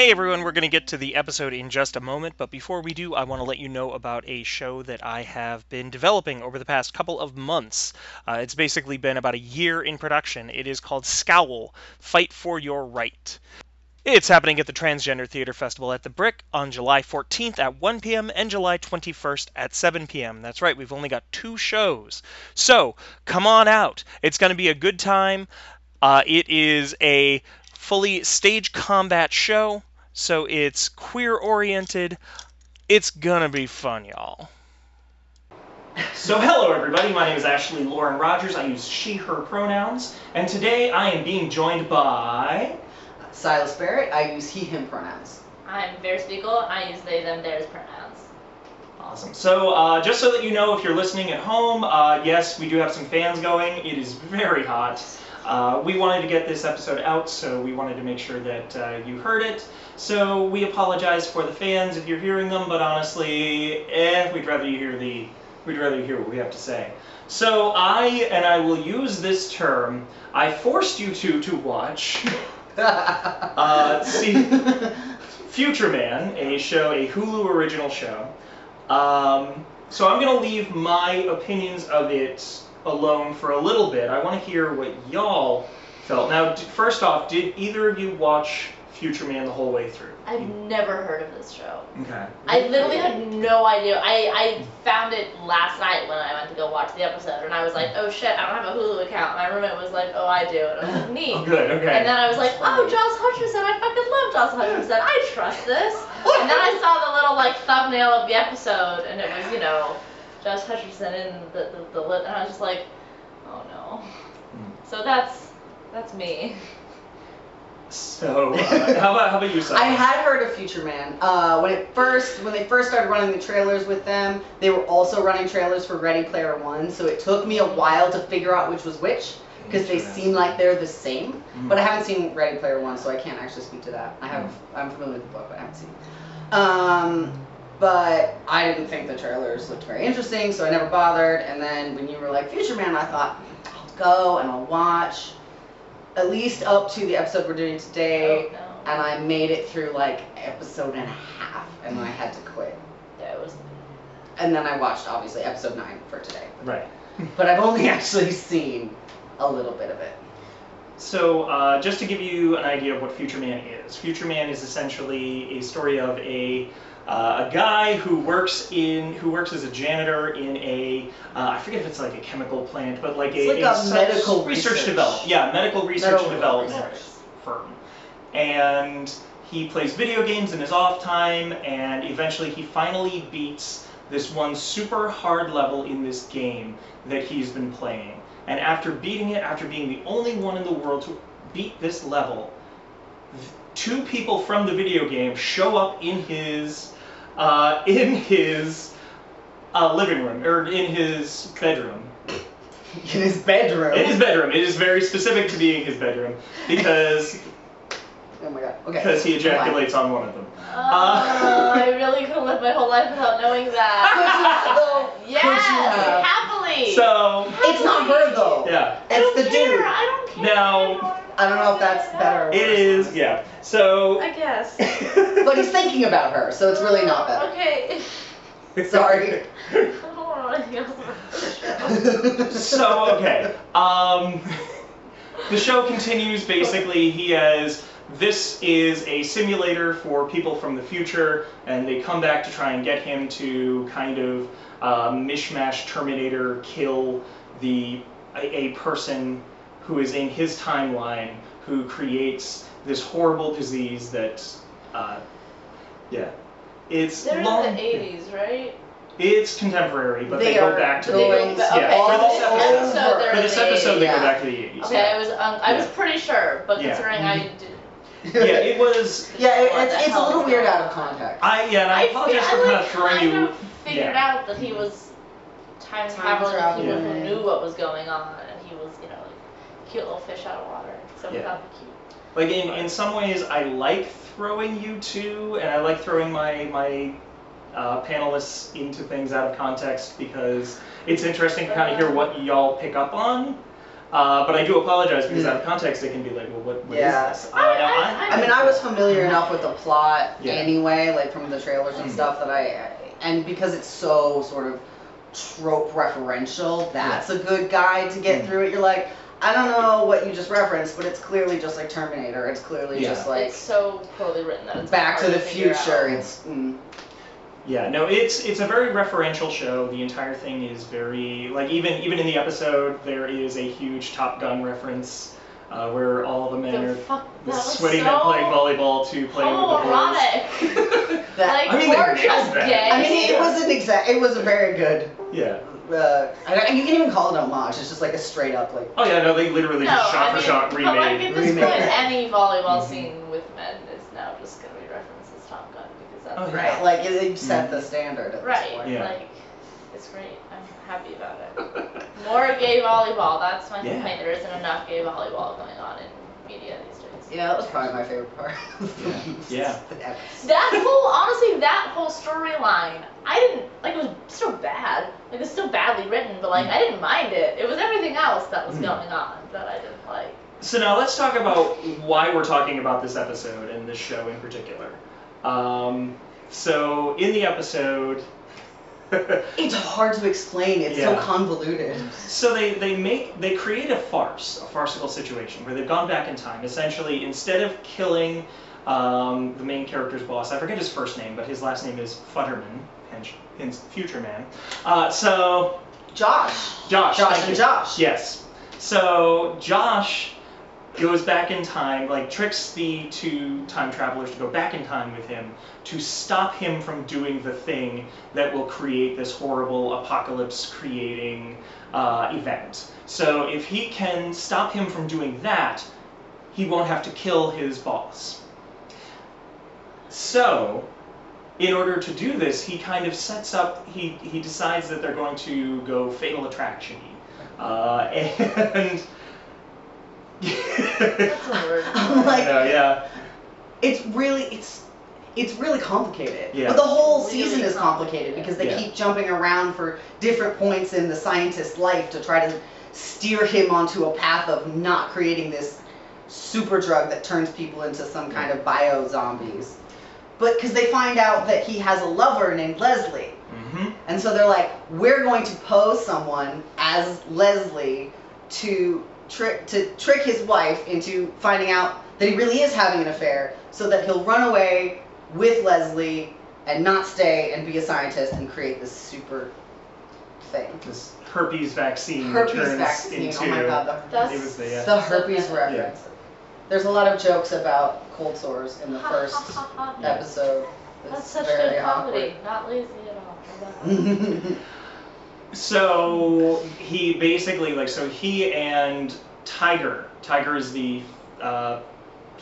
Hey everyone, we're going to get to the episode in just a moment, but before we do, I want to let you know about a show that I have been developing over the past couple of months. Uh, it's basically been about a year in production. It is called Scowl Fight for Your Right. It's happening at the Transgender Theater Festival at the Brick on July 14th at 1 p.m. and July 21st at 7 p.m. That's right, we've only got two shows. So come on out. It's going to be a good time. Uh, it is a fully stage combat show, so it's queer oriented. It's gonna be fun, y'all. So, hello everybody. My name is Ashley Lauren Rogers. I use she, her pronouns, and today I am being joined by. Silas Barrett, I use he, him pronouns. I'm Bear Spiegel. I use they, them, theirs pronouns. Awesome. So, uh, just so that you know, if you're listening at home, uh, yes, we do have some fans going. It is very hot. Uh, we wanted to get this episode out, so we wanted to make sure that uh, you heard it. So we apologize for the fans if you're hearing them, but honestly, eh, we'd rather you hear the we'd rather you hear what we have to say. So I and I will use this term. I forced you two to watch. uh, see, Future Man, a show, a Hulu original show. Um, so I'm gonna leave my opinions of it alone for a little bit. I want to hear what y'all felt. Now, first off, did either of you watch Future Man the whole way through? I've never heard of this show. Okay. I literally had no idea. I, I found it last night when I went to go watch the episode, and I was like, oh shit, I don't have a Hulu account. My roommate was like, oh, I do. And I was like, neat. Oh, good. Okay. And then I was like, oh, Josh Hutcherson, I fucking love Josh Hutcherson. I trust this. And then I saw the little like thumbnail of the episode, and it was, you know, Josh Hutcherson in the, the, the lit, and I was just like, oh no. Hmm. So that's that's me. So, uh, how about how about you, Simon? I had heard of Future Man. Uh, when it first, when they first started running the trailers with them, they were also running trailers for Ready Player One. So it took me a while to figure out which was which because they seem like they're the same. Mm-hmm. But I haven't seen Ready Player One, so I can't actually speak to that. I have, I'm familiar with the book, but I haven't seen. it. Um, but I didn't think the trailers looked very interesting, so I never bothered. And then when you were like Future Man, I thought I'll go and I'll watch at least up to the episode we're doing today, Oh, no. and I made it through like episode and a half, and then I had to quit. Yeah, it was. And then I watched obviously episode nine for today, Right. but I've only actually seen a little bit of it. So, uh, just to give you an idea of what Future Man is, Future Man is essentially a story of a uh, a guy who works in who works as a janitor in a uh, I forget if it's like a chemical plant, but like It's a, like a sub- medical research, research. develop yeah medical research Medical development research. firm, and he plays video games in his off time, and eventually he finally beats this one super hard level in this game that he's been playing. And after beating it, after being the only one in the world to beat this level, two people from the video game show up in his uh, in his uh, living room or in his bedroom. In his bedroom. In his bedroom. It is very specific to being in his bedroom because Oh my god. Okay. because he ejaculates on one of them. Oh, I really could live my whole life without knowing that. though? Yes, Could you have? happily. So It's not her though. yeah, It's the care. dude. I don't care. Now- I don't know if that's better. or it worse. is yeah. So I guess. But he's thinking about her, so it's really not better. Okay. Sorry. I don't know anything else about this show. so okay. Um, the show continues. Basically, he has. This is a simulator for people from the future, and they come back to try and get him to kind of uh, mishmash Terminator kill the a, a person who is in his timeline who creates this horrible disease that, uh, yeah, it's They're long. in the 80s, right? It's contemporary, but they, They go are back to the 80s. But, okay, yeah, for this this episode. episode they're For this the episode, they 80s. go back to the 80s. Okay, I was um, I was pretty sure, but Yeah. considering I did, Yeah, it was. Yeah, it, it's, it's a little weird out of context. I yeah, and I, apologize I, for like, kind of throwing kind you. Of figured yeah. out that he was time Time traveling and people traveling. who knew what was going on, and he was you know like cute little fish out of water. So we Yeah. thought cute. Like in, in some ways, I like throwing you two, and I like throwing my my uh, panelists into things out of context because it's interesting to kind of hear what y'all pick up on. Uh, but I do apologize because out of context, it can be like, well, what, what is Yeah. this? Uh, I- now I- I mean, I was familiar enough with the plot Yeah. anyway, like from the trailers and Mhm. stuff that I, and because it's so sort of trope referential, that's a good guide to get Mhm. through it. You're like, I don't know what you just referenced, but it's clearly just like Terminator. It's clearly Yeah. just like it's so poorly written that it's Back to the Future. out. It's mm, Yeah, no, it's it's a very referential show. The entire thing is very like even even in the episode there is a huge Top Gun reference uh, where all the men The are fuck, the that was sweaty so men playing volleyball to playing with the boys. homoerotic. that. like I mean, they we're nailed just that. gay. I mean, it was an exact. It was a very good. Yeah. Uh, I, you can even call it a homage. It's just like a straight up like. Oh yeah, no, they literally no, just shot I for mean, shot but like remade. at this remade. point, any volleyball Mhm. scene with men is now just gonna be referenced as Top Gun because that's Oh. Right. Like it, it set the standard at Right, this point. Yeah. like it's great. I'm happy about it. More gay volleyball. That's my Yeah. complaint. There isn't enough gay volleyball going on in media these days. Yeah, that was probably my favorite part. Yeah. The episode. That whole, honestly, that whole storyline, I didn't like. It was still bad. Like it was still badly written, but like I didn't mind it. It was everything else that was Mm. going on that I didn't like. So now let's talk about why we're talking about this episode and this show in particular. Um, so in the episode, It's hard to explain. It's Yeah. so convoluted. so they they make they create a farce, a farcical situation where they've gone back in time. Essentially, instead of killing um, the main character's boss, I forget his first name, but his last name is Futturman, hence, hence Future Man. Uh, so Josh. Josh, Josh and you. Josh. Yes. So Josh goes back in time, like tricks the two time travelers to go back in time with him to stop him from doing the thing that will create this horrible apocalypse creating uh, event. So if he can stop him from doing that, he won't have to kill his boss. So, in order to do this, he kind of sets up, he, he decides that they're going to go fatal attraction uh, and. That's a word. I'm like, I yeah. it's really it's it's really complicated. Yeah. But the whole Really season is complicated complicated. because they Yeah. keep jumping around for different points in the scientist's life to try to steer him onto a path of not creating this super drug that turns people into some kind of bio zombies. But because they find out that he has a lover named Leslie. hmm And so they're like, we're going to pose someone as Leslie to trick to trick his wife into finding out that he really is having an affair, so that he'll run away with Leslie and not stay and be a scientist and create this super thing. This herpes vaccine Herpes turns vaccine. into. Oh my god, the, That's It was the, uh, the herpes so reference. There's a lot of jokes about cold sores in the first Yeah. episode. That's It's such very good comedy. awkward. Not lazy at all. I love that. So he basically like so he and Tiger. Tiger is the uh,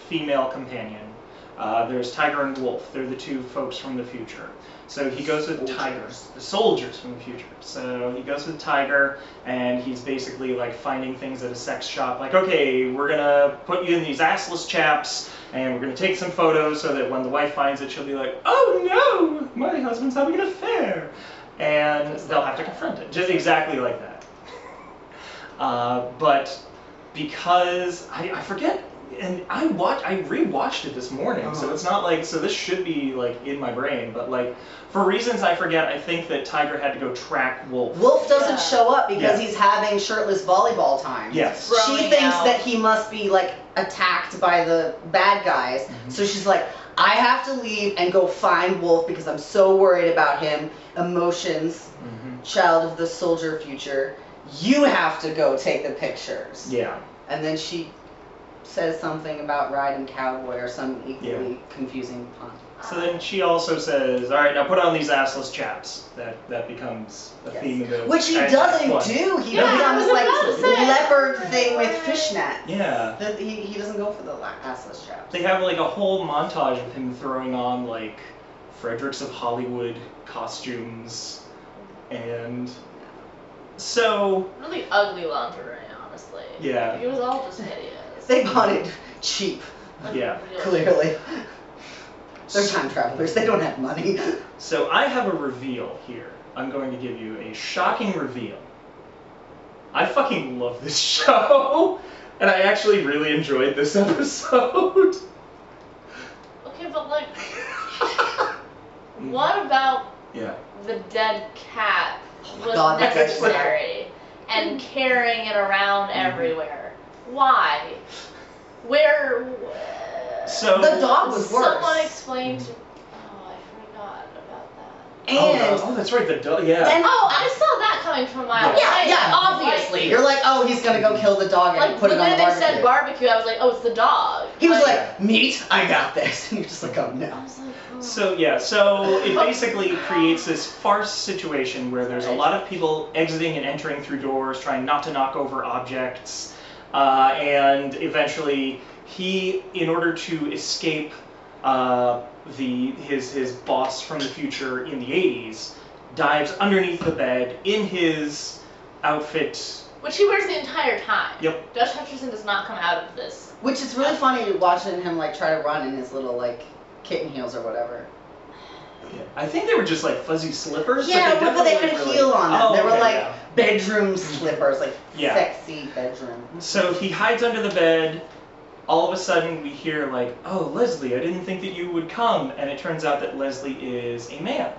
female companion. Uh, there's Tiger and Wolf. They're the two folks from the future. So he goes with Tiger, the soldiers from the future. So he goes with Tiger, and he's basically like finding things at a sex shop. Like, okay, we're gonna put you in these assless chaps, and we're gonna take some photos so that when the wife finds it, she'll be like, oh no, my husband's having an affair, and they'll have to confront it, just exactly like that. Uh, but because I, I forget, and I watch I rewatched it this morning, so Uh-huh. it's not like so this should be like in my brain, but like for reasons I forget, I think that Tiger had to go track Wolf. Wolf doesn't Yeah. show up because Yeah. he's having shirtless volleyball time. Yes. She thinks out- that he must be like attacked by the bad guys. Mhm. So she's like, I have to leave and go find Wolf because I'm so worried about him. Emotions, hmm child of the soldier future. You have to go take the pictures. Yeah. And then she says something about riding cowboy or some equally confusing pun. So then she also says, "All right, now put on these assless chaps." That that becomes a Yes. theme of the Which he Act doesn't one. do. He Yeah, goes on this like about to say. leopard thing with fishnet. Yeah. The, he, he doesn't go for the assless chaps. They have like a whole montage of him throwing on like Fredericks of Hollywood costumes, and so Really ugly lingerie, honestly. Yeah. Like, it was all just hideous. They bought it cheap, Yeah. clearly. They're time travelers. They don't have money. So I have a reveal here. I'm going to give you a shocking reveal. I fucking love this show, and I actually really enjoyed this episode. Okay, but like, what about yeah. the dead cat Oh was God, necessary and carrying it around Mhm. everywhere? Why? Where? So The dog was worse. Someone explained. To, oh, I forgot about that. oh, And oh, that's right. The dog. Yeah. then Oh, I saw that coming from my. mile Yeah. away. yeah, obviously. You're like, oh, he's gonna go kill the dog and Like, put it on the minute they barbecue. said barbecue, I was like, oh, it's the dog. he was Yeah. like, meat, I got this. And you're just like, oh I no. was like, oh. So yeah, so it basically creates this farce situation where there's a lot of people exiting and entering through doors, trying not to knock over objects, uh, and eventually he, in order to escape uh, the his his boss from the future in the 80s, dives underneath the bed in his outfit. Which he wears the entire time. Yep. Josh Hutcherson does not come out of this. Which is really funny watching him like try to run in his little like kitten heels or whatever. Yeah. I think they were just like fuzzy slippers. Yeah, but they, but they had definitely a really- heel on them. Oh, they were okay, like yeah. bedroom slippers, like Yeah. sexy bedroom. So he hides under the bed. All of a sudden, we hear like, "Oh, Leslie, I didn't think that you would come," and it turns out that Leslie is a man.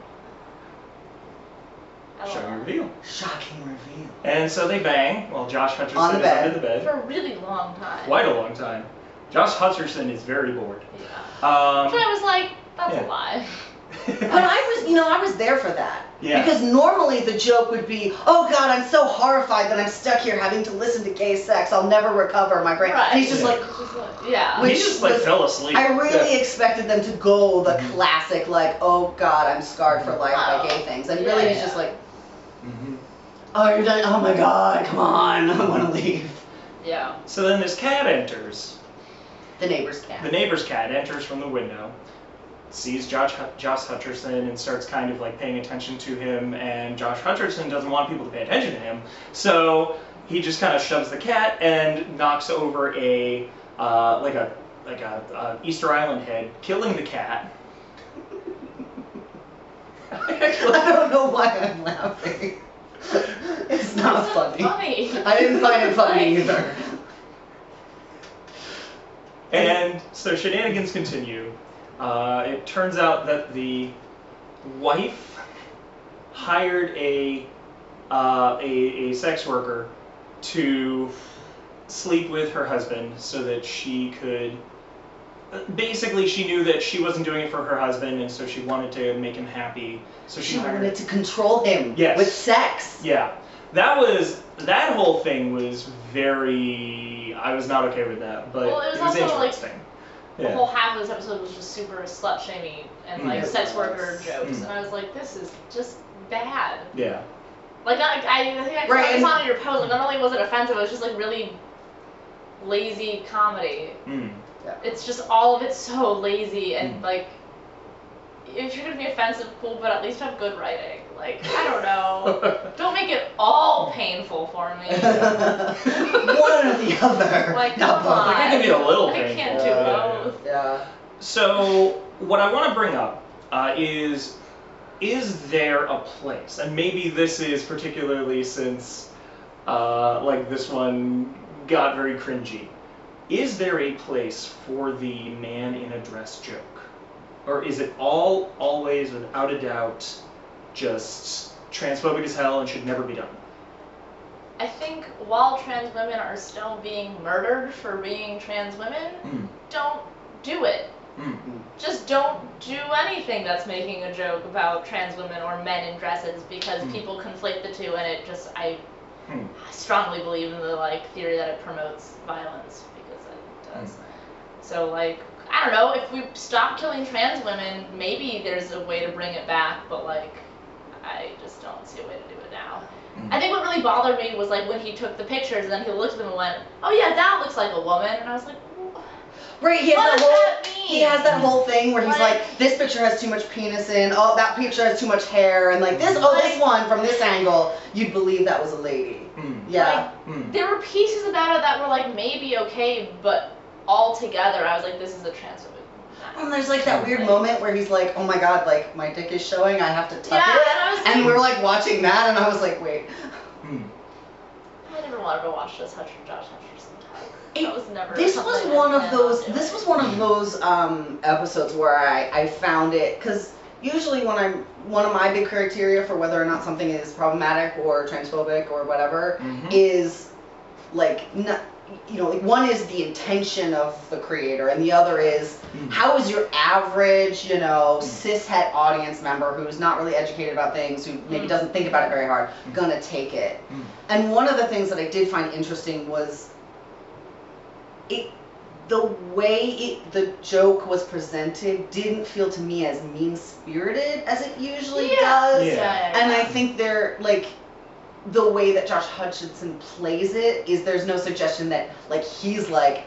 I love Showing that. reveal. Shocking reveal. And so they bang while Josh Hutcherson On the is bed. under the bed. For a really long time. Quite a long time. Josh Hutcherson is very bored. Yeah. Um, So I was like, that's Yeah. a lie. But I was, you know, I was there for that. Yeah. Because normally the joke would be, oh God, I'm so horrified that I'm stuck here having to listen to gay sex. I'll never recover my brain. Right. He's just Yeah. like, It's just like- yeah. Which he just like was- fell asleep. I really Yeah. expected them to go the Mhm. classic, like, oh God, I'm scarred for life by Oh. gay things. And Yeah, really he's yeah. just like, Mhm. oh, you're done. Oh my God, come on, I want to leave. yeah. So then this cat enters. The neighbor's cat. The neighbor's cat enters from the window, sees Josh, Josh Hutcherson, and starts kind of like paying attention to him. And Josh Hutcherson doesn't want people to pay attention to him, so he just kind of shoves the cat and knocks over a uh, like a like a, a Easter Island head, killing the cat. I don't know why I'm laughing. It's not It's funny. funny. I didn't find it funny either. And so shenanigans continue. Uh, it turns out that the wife hired a, uh, a a sex worker to sleep with her husband so that she could. Basically, she knew that she wasn't doing it for her husband, and so she wanted to make him happy. So she She hired. wanted to control him Yes. with sex. Yeah, that was that whole thing was very. I was not okay with that, but Well, it was also, like, interesting. The yeah. whole half of this episode was just super slut shaming and like Mm. sex worker jokes, Mm. and I was like, this is just bad. yeah. Like, not, I, I think I, Right, I saw it in your post. Like, not only was it offensive, it was just like really lazy comedy. Mm. It's just all of it so lazy and Mm. like. If you're gonna be offensive, cool, but at least have good writing. Like, I don't know. don't make it all painful for me. One or the other. Like, Not come both. on. I can be a little I painful. can't do yeah, both. Yeah. So what I want to bring up uh, is is there a place, and maybe this is particularly since uh, like this one got very cringy. Is there a place for the man in a dress joke, or is it all always without a doubt just transphobic as hell and should never be done? I think while trans women are still being murdered for being trans women, Mm. don't do it. Mm. Just don't do anything that's making a joke about trans women or men in dresses because Mm. people conflate the two and it just I Hmm. strongly believe in the like theory that it promotes violence because it does. So like I don't know, if we stop killing trans women, maybe there's a way to bring it back, but like, I just don't see a way to do it now. Mm. I think what really bothered me was like when he took the pictures and then he looked at them and went, "Oh yeah, that looks like a woman," and I was like, "Wh- Right, he has What that does whole that mean? he has that whole thing where he's Like- like, this picture has too much penis in, oh that picture has too much hair, and like this oh this one from this angle, you'd believe that was a lady. Mm. Yeah. Mm. there were pieces about it that were like maybe okay, but all together, I was like, this is a transphobic. And there's like that weird moment where he's like, oh my god, like my dick is showing, I have to tuck Yeah, it. and I was And we're like watching that, and I was like, wait. Mm. I never wanted to watch this Hutch and Josh Hutcherson type. It- That was never. This was something I one of planned on those. doing. This was one of those um, episodes where I, I found it because usually when I'm one of my big criteria for whether or not something is problematic or transphobic or whatever Mhm. is like not, you know like one is the intention of the creator and the other is Mm. how is your average you know cishet audience member who's not really educated about things who maybe Mm. doesn't think about it very hard gonna take it Mm. and one of the things that I did find interesting was it the way it, the joke was presented didn't feel to me as mean spirited as it usually Yeah. does. Yeah, Yeah. yeah, And. I think they're like the way that Josh Hutchinson plays it is there's no suggestion that like he's like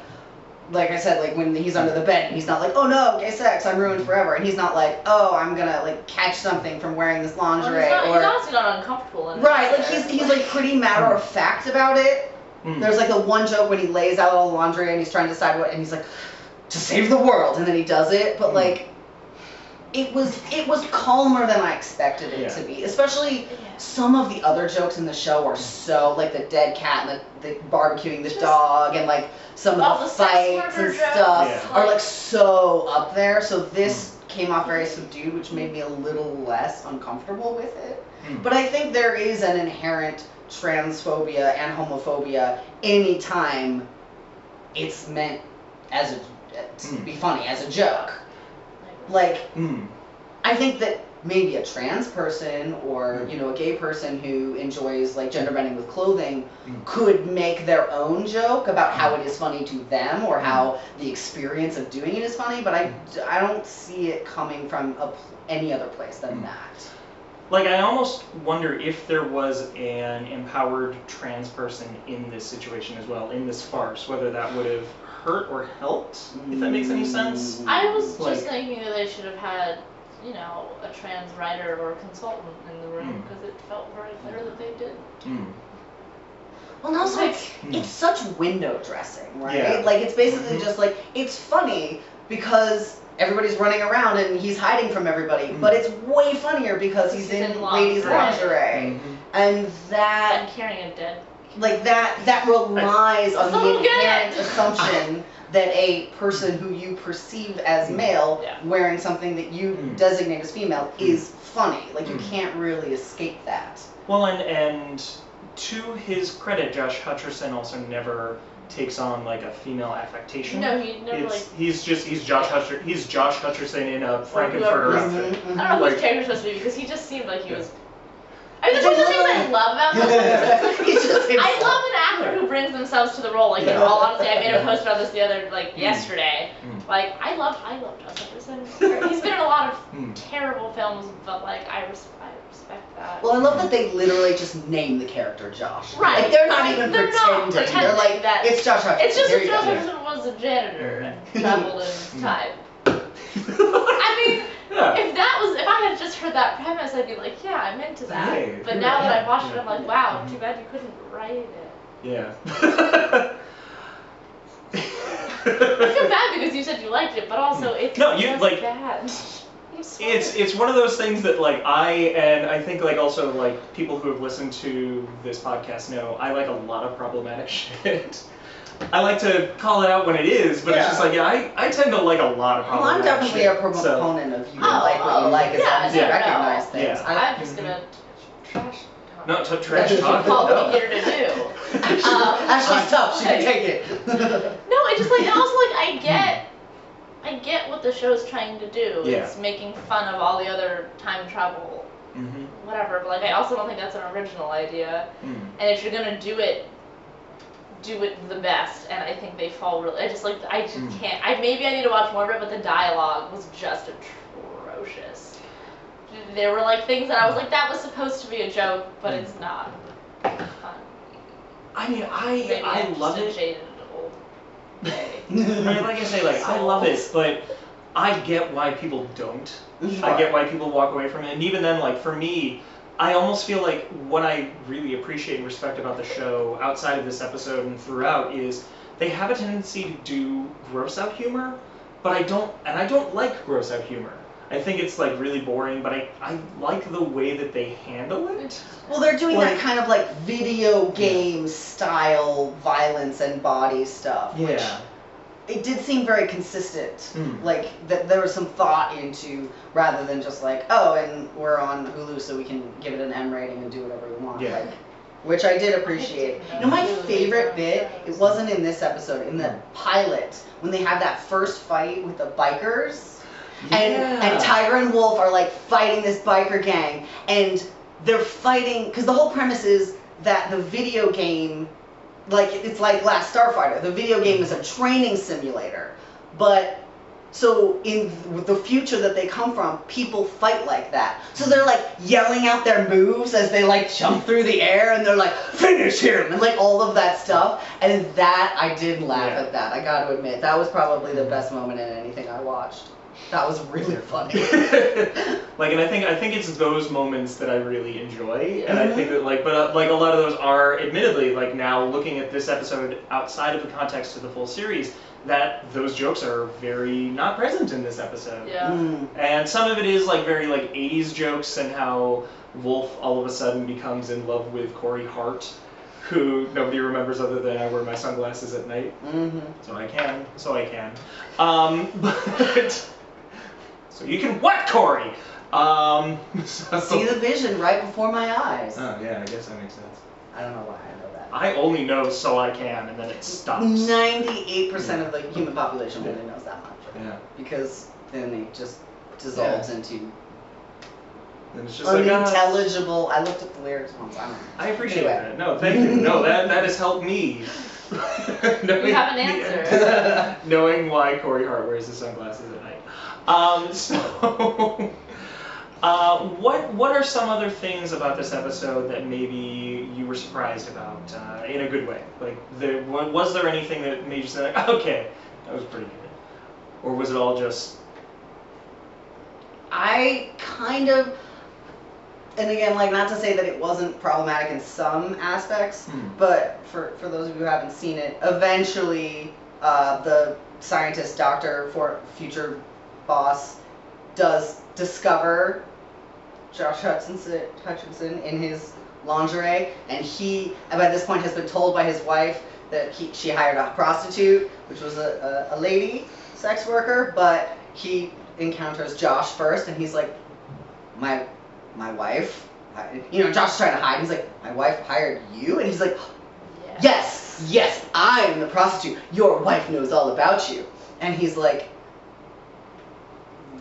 like I said, like when he's under the bed, he's not like, oh no, gay sex, I'm ruined forever, and he's not like, oh, I'm gonna like catch something from wearing this Well, lingerie, he's, not, or he's honestly not uncomfortable. In right, like he's he's like pretty matter of fact about it, Mm. there's like the one joke when he lays out all the laundry and he's trying to decide what, and he's like, to save the world, and then he does it. But Mm. like, it was it was calmer than I expected it Yeah. to be. Especially Yeah. some of the other jokes in the show are so like the dead cat and the, the barbecuing the Just- dog and like some of the, the fights and jokes, stuff Yeah. are like- like so up there. So this came off very subdued, which made me a little less uncomfortable with it. Mm. But I think there is an inherent transphobia and homophobia anytime it's meant as a to Mm. be funny as a joke. Like Mm. I think that maybe a trans person or you know a gay person who enjoys like gender bending with clothing Mm. could make their own joke about how it is funny to them or how the experience of doing it is funny. But I I don't see it coming from a, any other place than Mm. that. Like, I almost wonder if there was an empowered trans person in this situation as well, in this farce, whether that would have hurt or helped, if that makes any sense. I was Like- just thinking that they should have had, you know, a trans writer or consultant in the room Mm. because it felt very clear that they did. Mm. Well, and also Like- it's, it's such window dressing, right? Yeah. Like it's basically Mhm. just like it's funny because everybody's running around and he's hiding from everybody, Mm. but it's way funnier because he's, He's in, in ladies' lingerie. lingerie, Mhm. and that And carrying a dead. Like that that relies on the So inherent assumption that a person who you perceive as male Yeah. wearing something that you Mm. designate as female is funny. Like you Mm. can't really escape that. Well, and and to his credit, Josh Hutcherson also never takes on like a female affectation. No, he never it's, like. he's just he's Josh Hutcher he's Josh Hutcherson in a whoever Frank-N-Furter is- outfit. Mhm, mhm. I don't know Like- whose character supposed to be because he just seemed like he Yeah. was. I mean, that's one of the things I love about him. I love an actor who brings themselves to the role. Like, in Yeah. all honesty, I made a post about this the other, like, yesterday. Mm. Like, I love, I love Josh Hutcherson. He's been in a lot of Mm. terrible films, but like, I, res- respect that. Well, I love that they literally just name the character Josh. Right. Like they're not even They're not pretending. They're pretending like, that- it's Josh Hutcherson. it's just Here that Josh go. Hutcherson was a janitor and traveled in Mm. time. I mean, Yeah. if that was, if I had just heard that premise, I'd be like, yeah, I'm into that. Hey, but yeah, now that I've watched it. I'm like, wow, mm-hmm. too bad you couldn't write it. Yeah. I feel bad because you said you liked it, but also it's No, you, like- bad. It's it's one of those things that like I and I think like also like people who have listened to this podcast know I like a lot of problematic shit. I like to call it out when it is, but it's just like yeah, I, I tend to like a lot of Well, I'm problematic definitely shit. a proponent of you Oh, like what you oh, like as yeah, long as you no, no. recognize things. Yeah. I, I'm just gonna trash. talk. Not to That's trash what talk. Call no. me here to do. Ashley, Um, Ashley's tough. She can take it. No, I just like and also like I get I get what the show's trying to do. Yeah. It's making fun of all the other time travel Mhm. whatever, but like I also don't think that's an original idea. Mm. And if you're gonna do it do it the best, and I think they fall really. I just like I just Mm. can't. I maybe I need to watch more of it, but the dialogue was just atrocious. There were like things that I was like, that was supposed to be a joke, but it's not. Um, I mean, maybe I I I'm love just a it. jaded old lady. I mean, like I say, like I love it, but I get why people don't. I get why people walk away from it, and even then, like for me, I almost feel like what I really appreciate and respect about the show, outside of this episode and throughout, is they have a tendency to do gross out humor, but I don't, and I don't like gross out humor. I think it's like really boring, but I, I like the way that they handle it. Well, they're doing Like- that kind of like video game style violence and body stuff. Which it did seem very consistent. Mm. Like that there was some thought into rather than just like, oh, and we're on Hulu so we can give it an M rating and do whatever we want. Yeah. Like which I did appreciate. didn't You know, my favorite bit, it wasn't in this episode, in the pilot, when they have that first fight with the bikers. And, and Tiger and Wolf are like fighting this biker gang, and they're fighting because the whole premise is that the video game, like it's like Last Starfighter. The video game is a training simulator, but so in the future that they come from, people fight like that. So they're like yelling out their moves as they like jump through the air, and they're like finish him, and like all of that stuff. And that I did laugh Yeah. at that. I got to admit that was probably the best moment in anything I watched. That was really funny. like and I think I think it's those moments that I really enjoy and I think Mhm. that like but uh, like a lot of those are admittedly like now looking at this episode outside of the context of the full series that those jokes are very not present in this episode. Yeah. Mm. And some of it is like very like 80s jokes and how Wolf all of a sudden becomes in love with Corey Hart who nobody remembers other than I wear my sunglasses at night hmm so I can, so I can. Um, but so you can what, Corey? Um, so, See the vision right before my eyes. Oh yeah, I guess that makes sense. I don't know why I know that. I only know so I can, and then it stops. Ninety-eight percent of the human population Yeah. only knows that much Yeah, because then it just dissolves into and it's just like ah, unintelligible. I looked at the lyrics once. I don't know. I appreciate Anyway. that. No, thank you. No, that that has helped me. knowing, have an answer. knowing why Corey Hart wears the sunglasses at night. Um, so, uh, what what are some other things about this episode that maybe you were surprised about uh, in a good way? Like, there, was there anything that made you say, like, okay, that was pretty good, or was it all just I kind of, and again, like not to say that it wasn't problematic in some aspects, Hmm. but for for those of you who haven't seen it, eventually uh, the scientist, doctor, for future boss, does discover Josh Hutchinson, Hutchinson in his lingerie, and he, by this point, has been told by his wife that he, she hired a prostitute, which was a, a, a lady sex worker, but he encounters Josh first, and he's like, my, my wife, you know, Josh is trying to hide. He's like, my wife hired you, and he's like, Yeah. yes, yes, I am the prostitute. Your wife knows all about you, and he's like.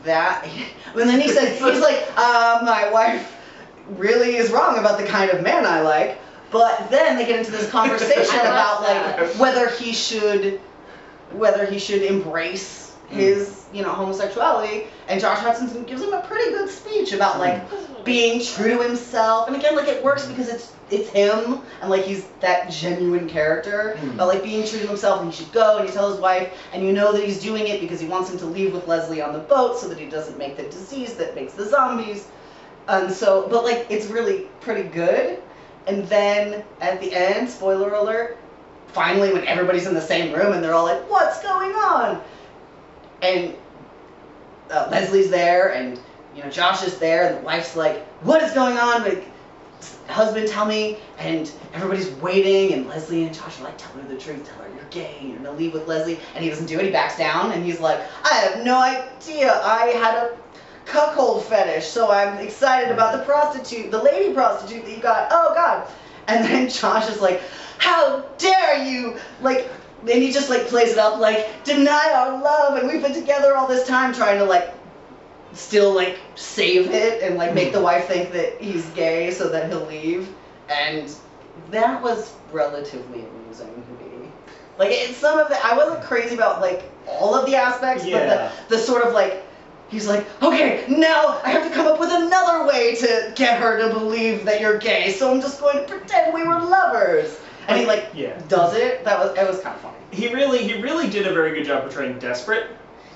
That, and then he says, he's like, uh, my wife really is wrong about the kind of man I like. But then they get into this conversation about that. like whether he should, whether he should embrace his, you know, homosexuality. And Josh Hutchinson gives him a pretty good speech about like being true to himself. And again, like it works because it's it's him and like he's that genuine character. Mm. But like being true to himself, and he should go and he tells his wife, and you know that he's doing it because he wants him to leave with Leslie on the boat so that he doesn't make the disease that makes the zombies. And so, but like it's really pretty good. And then at the end, spoiler alert, finally when everybody's in the same room and they're all like, "What's going on?" And uh, Leslie's there, and you know Josh is there, and the wife's like, "What is going on?" But husband, tell me, and everybody's waiting, and Leslie and Josh are like, "Tell her the truth, tell her you're gay, you're gonna leave with Leslie," and he doesn't do it. He backs down, and he's like, "I have no idea. I had a cuckold fetish, so I'm excited about the prostitute, the lady prostitute that you got. Oh God!" And then Josh is like, "How dare you!" Like and he just like plays it up like deny our love and we've been together all this time trying to like still like save it and like make the hmm. wife think that he's gay so that he'll leave and that was relatively amusing to me Like it's some of the I wasn't crazy about like all of the aspects, Yeah. but the the sort of like he's like, okay, now I have to come up with another way to get her to believe that you're gay, so I'm just going to pretend we were lovers. And he like Yeah. does it. That was it was kind of funny. He really, he really did a very good job portraying desperate,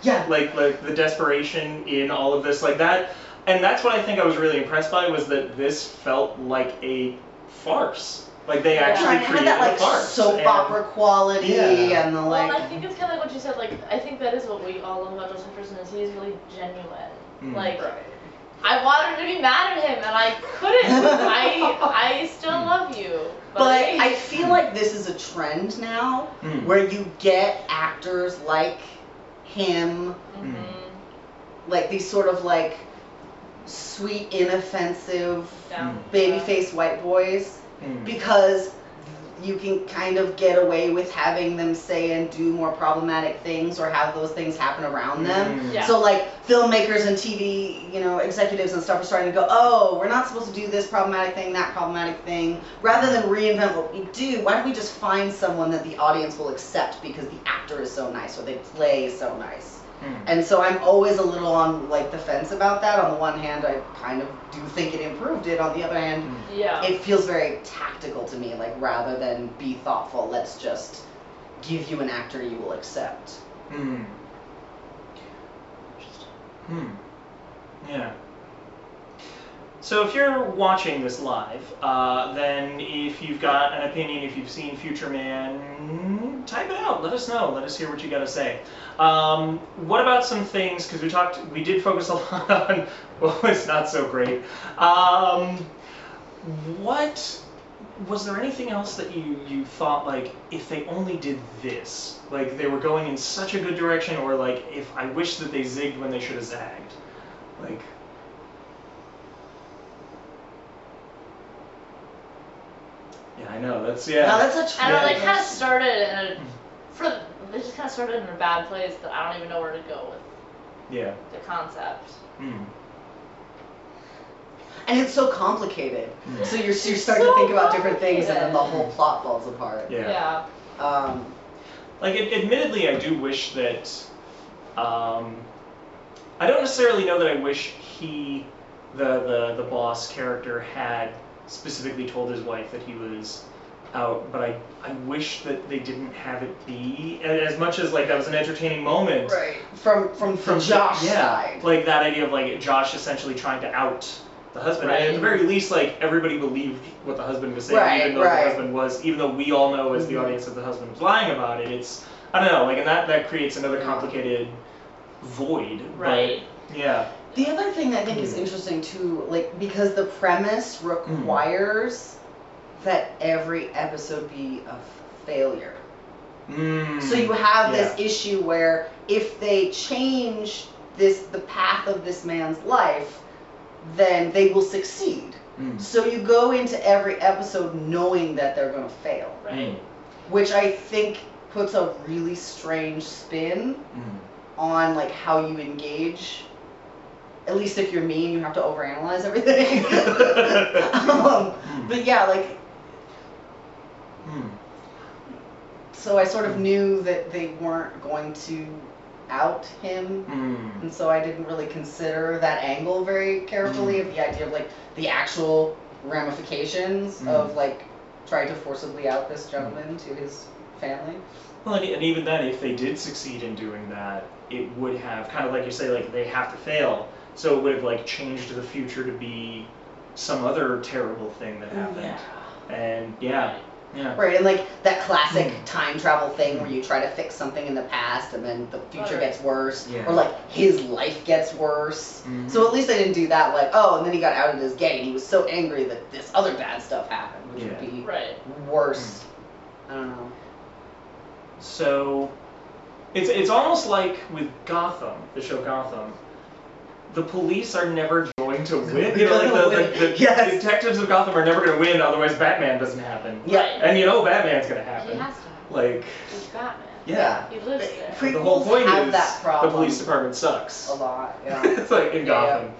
Yeah. like like the desperation in all of this, like that. And that's what I think I was really impressed by was that this felt like a farce. Like they Yeah. actually Right, created had that a farce. soap and- opera quality Yeah. and the Well, like. and I think it's kind of like what you said. Like, I think that is what we all love about Justin Hutcherson is he's really genuine. Mm. Like, I wanted to be mad at him and I couldn't. I I still love you. But, But I feel like this is a trend now Mm. where you get actors like him, Mhm. like these sort of like sweet, inoffensive, Down. baby-faced white boys, Mm. because you can kind of get away with having them say and do more problematic things or have those things happen around them. Mm. Yeah. So like filmmakers and TV, you know, executives and stuff are starting to go, oh, we're not supposed to do this problematic thing, that problematic thing. Rather than reinvent what we do, why don't we just find someone that the audience will accept because the actor is so nice or they play so nice. Mm. And so I'm always a little on like the fence about that. On the one hand, I kind of do think it improved it. On the other hand, Yeah. it feels very tactical to me. Like rather than be thoughtful, let's just give you an actor you will accept. Hmm. Hmm. Yeah. So if you're watching this live, uh, then if you've got an opinion, if you've seen Future Man, type it out. Let us know. Let us hear what you got to say. Um, what about some things? Because we talked, we did focus a lot on what was not so great. Um, what was there anything else that you you thought like if they only did this, like they were going in such a good direction, or like if I wish that they zigged when they should have zagged, like. I know. That's yeah. Now that's a I don't know, they kind of started in a, for, they just kind of started in a bad place that I don't even know where to go with yeah. the concept. Mm. And it's so complicated. Mm. So you're, you're starting so to think about different things, and then the whole plot falls apart. Yeah. yeah. Um, Like, ad- admittedly, I do wish that. Um, I don't necessarily know that I wish he, the, the the boss character, had specifically told his wife that he was out. But I I wish that they didn't have it be as much as like that was an entertaining moment. right. From from From from Josh yeah, side. like that idea of like Josh essentially trying to out the husband, and at the very least, like everybody believed what the husband was saying, Right, even though right. the husband was, even though we all know as the Mhm. audience that the husband was lying about it. It's I don't know, like, and that that creates another complicated void. but- Right. yeah. The other thing I think is Mm. interesting too, like because the premise requires that every episode be a failure. Mm, So you have this issue where if they change this the path of this man's life, then they will succeed. Mm, So you go into every episode knowing that they're going to fail, Right. mm, which I think puts a really strange spin mm. on like how you engage. At least if you're me and you have to overanalyze everything. um, but yeah, like Mm. so I sort of knew that they weren't going to out him. Mm. And so I didn't really consider that angle very carefully of the idea of like the actual ramifications Mm. of like trying to forcibly out this gentleman to his family. Well, and, and even then, if they did succeed in doing that, it would have kind of like you say, like they have to fail. So it would have like changed the future to be some other terrible thing that happened. And yeah, yeah. Right, and like that classic Mm. time travel thing where you try to fix something in the past and then the future Right. gets worse, Yeah. or like his life gets worse. Mhm. So at least they didn't do that. Like, oh, and then he got outed as gay, and he was so angry that this other bad stuff happened, which Yeah. would be Right. worse. I don't know. So it's it's almost like with Gotham, the show Gotham. The police are never going to win. You know, like the, the, the Yes. detectives of Gotham are never going to win. Otherwise, Batman doesn't happen. Yeah. And you know, Batman's going to happen. He happen. has to. Like, He's Batman. yeah. He lives there. Pre- the whole point have is that problem. the police department sucks. A lot, yeah. it's like in Yeah, Gotham.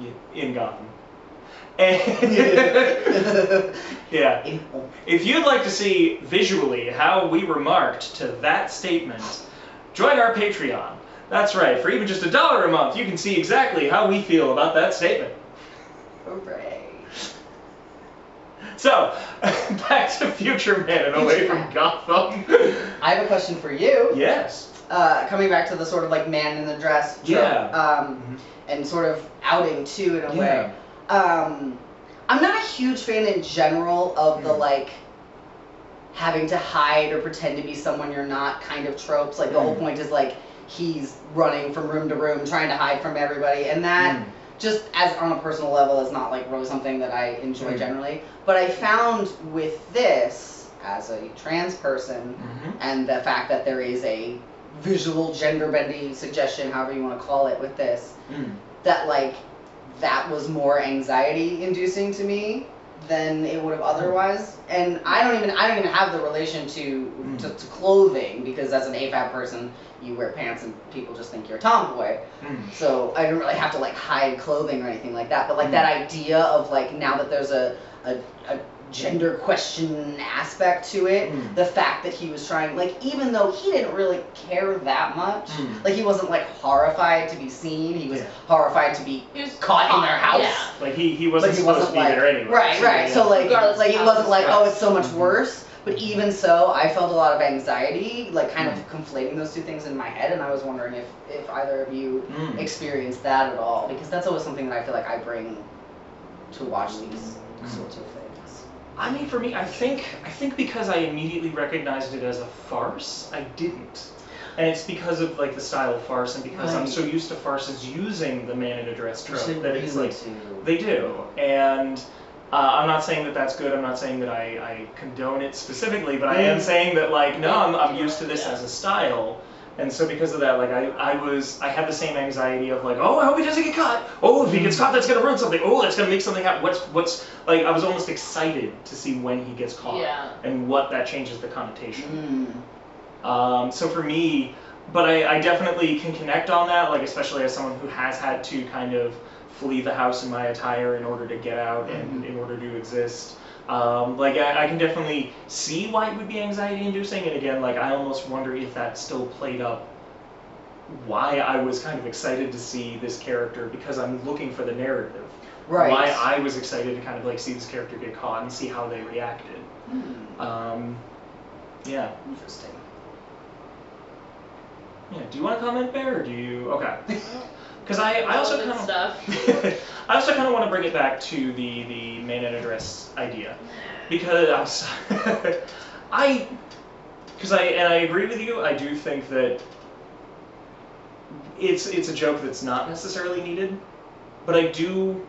Yeah, In Gotham. And yeah, if you'd like to see visually how we remarked to that statement, join our Patreon. That's right, for even just a dollar a month, you can see exactly how we feel about that statement. Hooray. So, back to Future Man and away from Gotham. I have a question for you. yes. Uh, coming back to the sort of like man in the dress trope, Yeah. um, Mhm. and sort of outing too in a Yeah. way. Um, I'm not a huge fan in general of the Mm. like having to hide or pretend to be someone you're not kind of tropes. Like the whole Mm. point is like he's running from room to room trying to hide from everybody, and that Mm. just as on a personal level is not like really something that I enjoy Mm. generally. But I found with this as a trans person Mhm. and the fact that there is a visual gender bending suggestion, however you want to call it, with this, Mm. that like that was more anxiety inducing to me than it would have otherwise. And I don't even I don't even have the relation to, Mm. to to clothing because as an AFAB person, you wear pants and people just think you're a tomboy. Mm. So I don't really have to like hide clothing or anything like that. But like Mm. that idea of like now that there's a a, a gender question aspect to it, Mm. the fact that he was trying like even though he didn't really care that much, Mm. like he wasn't like horrified to be seen. He was Yeah. horrified to be He caught in their house. Yeah. Like he, he wasn't he supposed wasn't to be like there anyway. right, right. So like, Regardless like of it how wasn't like, oh, it's so much Mhm. worse. But even so, I felt a lot of anxiety, like kind Mm. of conflating those two things in my head, and I was wondering if if either of you Mm. experienced that at all, because that's always something that I feel like I bring to watch these Mm. sorts of things. I mean, for me, I think I think because I immediately recognized it as a farce, I didn't. And it's because of like the style of farce, and because I'm so used to farces using the man in a dress trope They that it's like they do. And uh, I'm not saying that that's good. I'm not saying that I, I condone it specifically, but I am Mm. saying that like no, I'm, I'm used to this as a style. And so because of that, like I, I was I had the same anxiety of like, oh I hope he doesn't get caught. Oh if he gets caught that's gonna ruin something. Oh that's gonna make something happen. What's what's like I was almost excited to see when he gets caught Yeah. and what that changes the connotation. Mm. Um, so for me, but I, I definitely can connect on that, like especially as someone who has had to kind of flee the house in my attire in order to get out and in order to exist. Um, like I, I can definitely see why it would be anxiety inducing, and again, like I almost wonder if that still played up why I was kind of excited to see this character because I'm looking for the narrative. Right. Why I was excited to kind of like see this character get caught and see how they reacted. Hmm. Um, yeah. Interesting. Yeah. Do you want to comment, Bear, or do you? Okay. Because I, I also kind of, stuff. I also kind of want to bring it back to the the man in a dress idea, because I, because I and I agree with you. I do think that it's it's a joke that's not necessarily needed, but I do.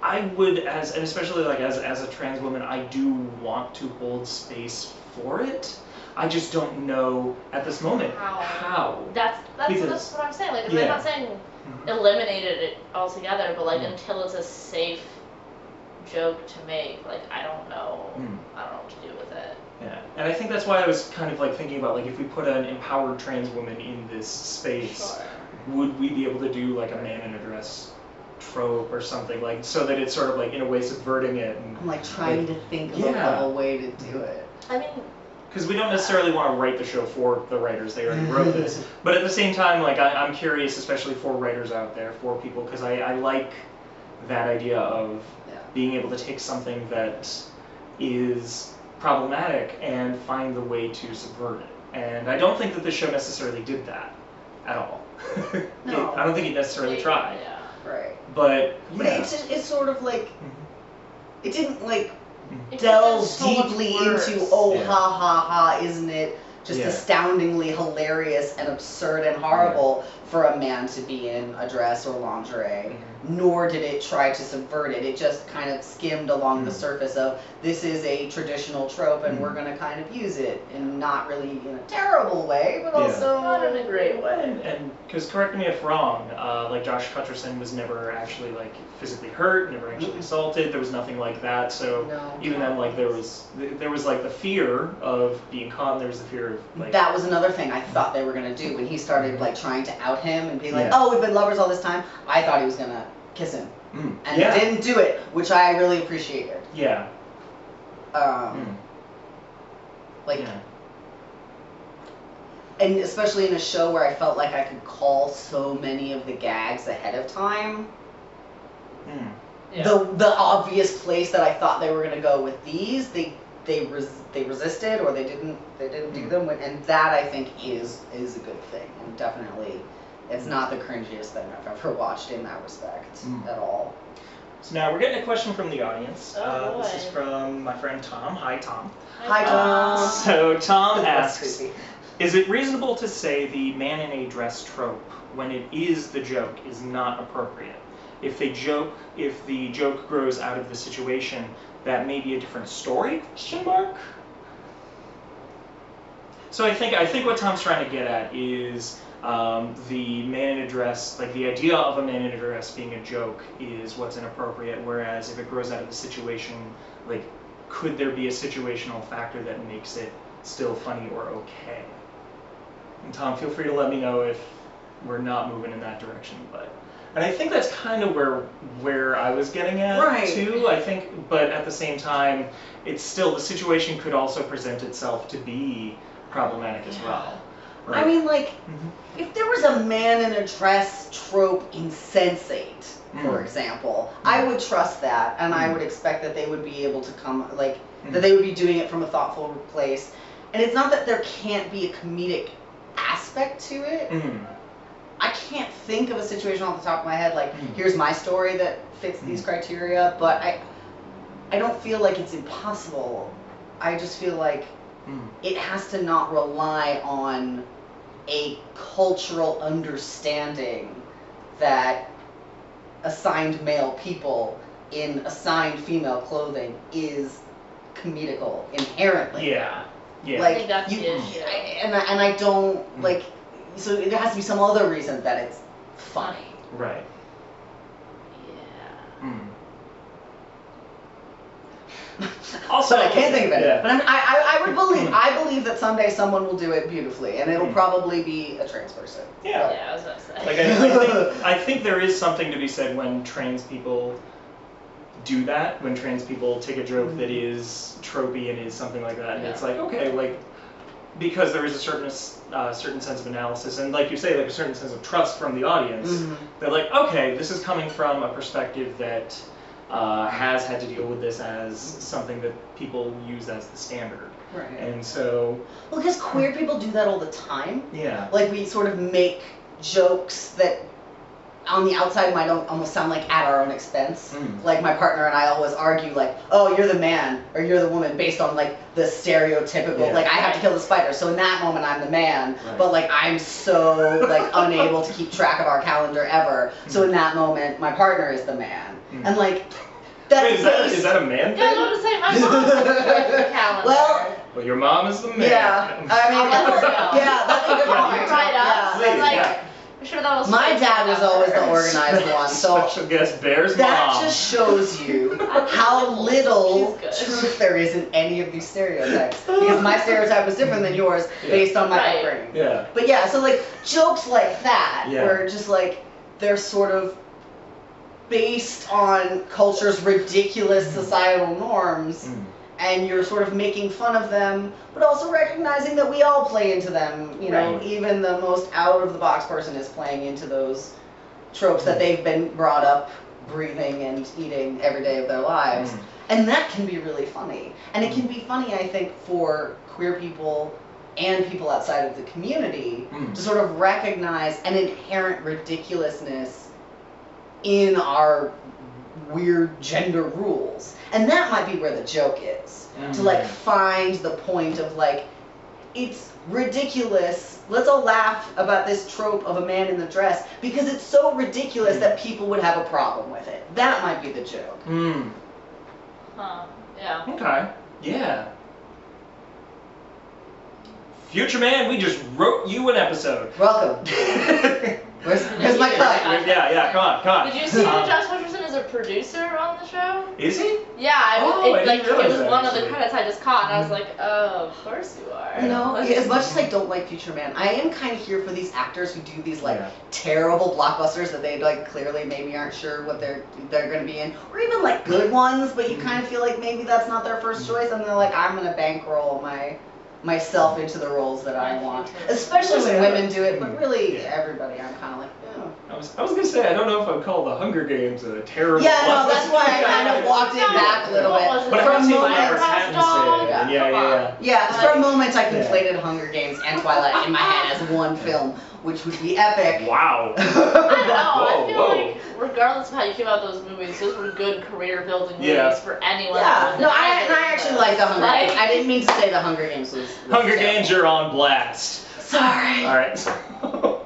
I would, as and especially like as as a trans woman, I do want to hold space for it. I just don't know at this moment How? how. That's that's, Because- that's what I'm saying. Like, Yeah. I'm not saying Mhm. eliminated it altogether, but like Mm. until it's a safe joke to make, like I don't know, Mm. I don't know what to do with it. Yeah, and I think that's why I was kind of like thinking about like if we put an empowered trans woman in this space, Sure. would we be able to do like a man in a dress trope or something like so that it's sort of like in a way subverting it and I'm like trying to think of Yeah. a way to do it. I mean, because we don't necessarily want to write the show for the writers they already wrote mm-hmm. this but at the same time like I, i'm curious especially for writers out there for people because I, I like that idea of Yeah. being able to take something that is problematic and find the way to subvert it and i don't think that this show necessarily did that at all It- No. i don't think it necessarily tried Yeah. Right. but But yeah. it's it's sort of like mm-hmm. it didn't like It delve so deeply into oh Yeah. ha ha ha isn't it just Yeah. astoundingly hilarious and absurd and horrible for a man to be in a dress or lingerie Mhm. Nor did it try to subvert it it just kind of skimmed along the Mhm. surface of this is a traditional trope and Mhm. we're going to kind of use it in not really in a terrible way but Yeah. also Not in a great way. And, and because correct me if wrong, uh, like Josh Hutcherson was never actually like physically hurt, never actually Mm-mm. assaulted. There was nothing like that. So No. even then, like there was there was like the fear of being caught. And there was the fear of like that was another thing I thought they were gonna do when he started like trying to out him and be like, Yeah. "Oh, we've been lovers all this time." I thought he was gonna kiss him Mm. and yeah. didn't do it, which I really appreciated. Yeah. Um, Mm. Like, yeah. and especially in a show where I felt like I could call so many of the gags ahead of time. Mm. Yeah. The the obvious place that I thought they were gonna go with these, they they res- they resisted or they didn't they didn't do Mm. them, and that I think is is a good thing, and definitely. It's not the cringiest thing I've ever watched in that respect Mm. at all. So now we're getting a question from the audience. Oh, uh, this is from my friend Tom. Hi, Tom. Hi, Tom. Uh, so Tom asks, creepy. is it reasonable to say the man in a dress trope when it is the joke is not appropriate? If they joke, if the joke grows out of the situation, that may be a different story? Question mark. So I think I think what Tom's trying to get at is um, the man in a dress, like the idea of a man in a dress being a joke, is what's inappropriate. Whereas if it grows out of the situation, like could there be a situational factor that makes it still funny or okay? And Tom, feel free to let me know if we're not moving in that direction, but. And I think that's kind of where where I was getting at Right. too. I think, but at the same time, it's still the situation could also present itself to be problematic as well. I mean, like, Mhm. If there was a man in a dress trope in Sense8, for Mm. example, I would trust that, and I Mm. would expect that they would be able to come, like, Mm. that they would be doing it from a thoughtful place. And it's not that there can't be a comedic aspect to it. I can't think of a situation off the top of my head, like, Mm. here's my story that fits these Mm. criteria, but I, I don't feel like it's impossible. I just feel like Mm. it has to not rely on a cultural understanding that assigned male people in assigned female clothing is comedical inherently. Yeah. Yeah. Like I think that's you, the issue. I, and I, and I don't Mm. like. So there has to be some other reason that it's funny. right. Yeah. Mm. Also, but I can't think of it. Yeah. But I'm, I, I, I would believe, I believe that someday someone will do it beautifully, and it'll Mm. probably be a trans person. Yeah. Yeah, I was about to say. Like I, I think I think there is something to be said when trans people do that. When trans people take a joke that is tropey and is something like that, and it's like okay, like because there is a certain uh, certain sense of analysis and like you say, like a certain sense of trust from the audience. Mhm. They're like, okay, this is coming from a perspective that uh, has had to deal with this as something that people use as the standard, Right. and so Well, because queer people do that all the time. yeah. Like we sort of make jokes that on the outside might almost sound like at our own expense. Mm. Like my partner and I always argue like, oh, you're the man or you're the woman based on like the stereotypical Yeah. like I have to kill the spider. So in that moment I'm the man, Right. but like I'm so like unable to keep track of our calendar ever. So in that moment my partner is the man. Mm. And like that's Wait, is that, that a man Yeah, I thing? was about to say, my mom was the calendar. Well, Well, your mom is the man. Yeah, I mean, I'll let her know. yeah, that's a good Yeah, point. Right up. Yeah, Please, that's like, yeah. I'm sure that was My dad was always the organized one, so Special guest Bear's that mom. just shows you how little She's good. truth there is in any of these stereotypes. Because my stereotype was different than yours Yeah. based on my Right. upbringing. yeah. But yeah, so like jokes like that, Yeah. where just like they're sort of based on culture's ridiculous societal norms. Mm. And you're sort of making fun of them, but also recognizing that we all play into them. You know, Right. even the most out of the box person is playing into those tropes that they've been brought up breathing and eating every day of their lives. Mm. And that can be really funny. And it can be funny, I think, for queer people and people outside of the community Mm. to sort of recognize an inherent ridiculousness in our weird gender rules. And that might be where the joke is. To like Mm. find the point of like, it's ridiculous. Let's all laugh about this trope of a man in the dress because it's so ridiculous Mm. that people would have a problem with it. That might be the joke. Mm. Huh. Yeah. Okay. Yeah. Future man, we just wrote you an episode. Welcome. Where's, where's my cut? yeah, yeah, come on, come on. Did you see Um, that Josh Hutcherson is a producer on the show. Is he? Yeah, I, Oh, I it, like didn't it was that, one of the credits I just caught, and I was like, oh, of course you are. You know, as much as I don't like Future Man, I am kind of here for these actors who do these like Yeah. terrible blockbusters that they like clearly maybe aren't sure what they're they're gonna be in, or even like good ones, but you Mm-hmm. kind of feel like maybe that's not their first choice, and they're like, I'm gonna bankroll my myself into the roles that I want, especially when women do it. But really, everybody, I'm kind of like, oh. I was, I was gonna say I don't know if I'd call the Hunger Games a terrible. Yeah, no, that's why I kind of walked it back a little bit. But I From haven't moments- Lambert Pattinson. Dog? Yeah, yeah, yeah. Yeah, for a moment I Yeah. conflated Hunger Games and Twilight in my head as one film, which would be epic. Wow. I don't know. Whoa, I feel whoa. like regardless of how you feel about those movies, those were good career building movies Yeah. for anyone. Yeah, no, I, and I actually those. like the Hunger Like- Games. I didn't mean to say the Hunger Games was. was Hunger terrible. Games, you're on blast. Sorry. All right.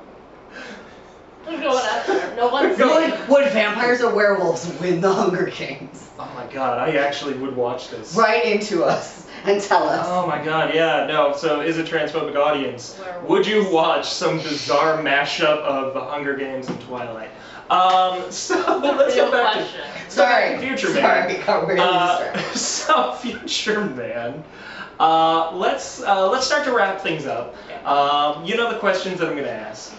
We're going after. No one's Would, would vampires or werewolves win the Hunger Games? oh my god, I actually would watch this. Right into us and tell us. Oh my god, yeah, no. So, is a transphobic audience? Werewolves. Would you watch some bizarre mashup of the Hunger Games and Twilight? Um, so let's go back question. to Sorry. Future Man. Sorry, got really Uh, so Future Man. Uh, let's uh, let's start to wrap things up. Um, you know the questions that I'm going to ask.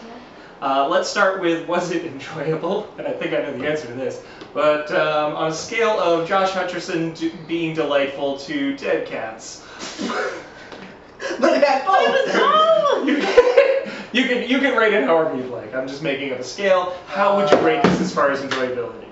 Uh, let's start with was it enjoyable? And I think I know the answer to this. But um, on a scale of Josh Hutcherson to being delightful to dead cats. But it had both. you, can, you can you can rate it however you'd like. I'm just making up a scale. How would you rate this as far as enjoyability?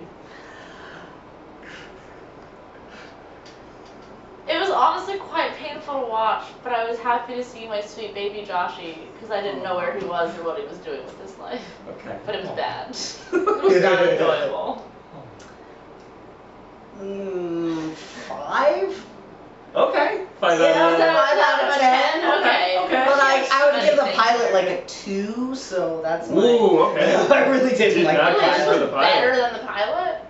It was honestly quite painful to watch, but I was happy to see my sweet baby Joshy because I didn't know where he was or what he was doing with his life. Okay. But it was bad. It was not enjoyable. Mm, five? Okay. Five Yeah, out of so- Five out of ten. Okay. Okay. But I, I would give the pilot like a two, so that's my. Ooh, okay. I really didn't Did like not the care This for the pilot. better than the pilot.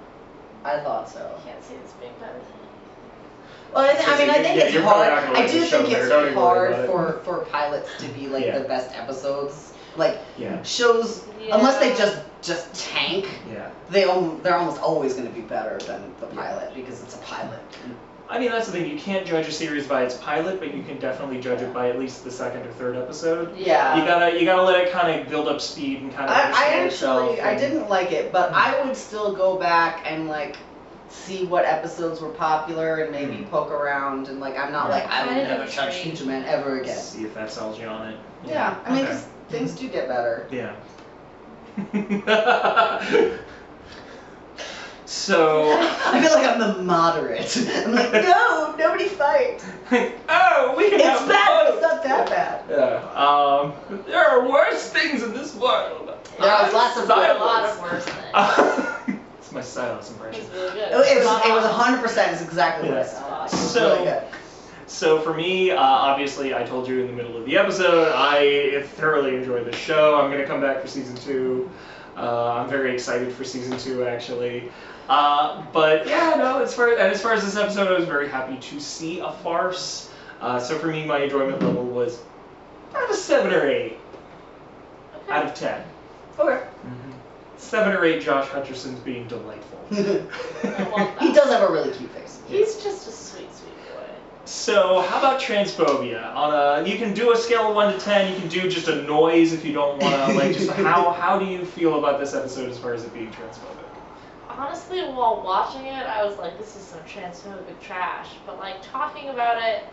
I thought so. I can't see this being better than Well, I, th- I mean, I think Yeah, it's you're probably hard. not gonna I do think it's Don't even worry hard it. for for pilots to be like Yeah. the best episodes. Like Yeah. shows, unless they just just tank, Yeah. they al- they're almost always going to be better than the pilot because it's a pilot. I mean, that's the thing. You can't judge a series by its pilot, but you can definitely judge it by at least the second or third episode. Yeah. You gotta you gotta let it kind of build up speed and kind of. I, I understand itself actually I didn't like it, but I would still go back and like see what episodes were popular and maybe Mhm. poke around and like I'm not Yeah. like I will Kind of never touch intrigued. Man ever again. See if that sells you on it. Yeah, I mean, Okay. 'Cause things do get better. Yeah. so. I feel like I'm the moderate. I'm like, no, nobody fight. oh, we can It's have bad, but fun. it's not that bad. Yeah. Um. There are worse things in this world. There are lots of A good lot Silence. of worse things. it's my silence impression. was really good. It was, it was 100% is exactly what I Yes. thought. It was So- really good. So for me, uh, obviously, I told you in the middle of the episode, I thoroughly enjoyed the show. I'm gonna come back for season two. Uh, I'm very excited for season two, actually. Uh, but yeah, no. As far and as far as this episode, I was very happy to see a farce. Uh, so for me, my enjoyment level was about a seven or eight out of ten. Okay. Seven or eight. Josh Hutcherson's being delightful. he does have a really cute face. He's just a sweet, sweet boy. So, how about transphobia? On a, you can do a scale of one to ten. You can do just a noise if you don't want to. Like, just how how do you feel about this episode as far as it being transphobic? Honestly, while watching it, I was like, this is some transphobic trash. But like talking about it,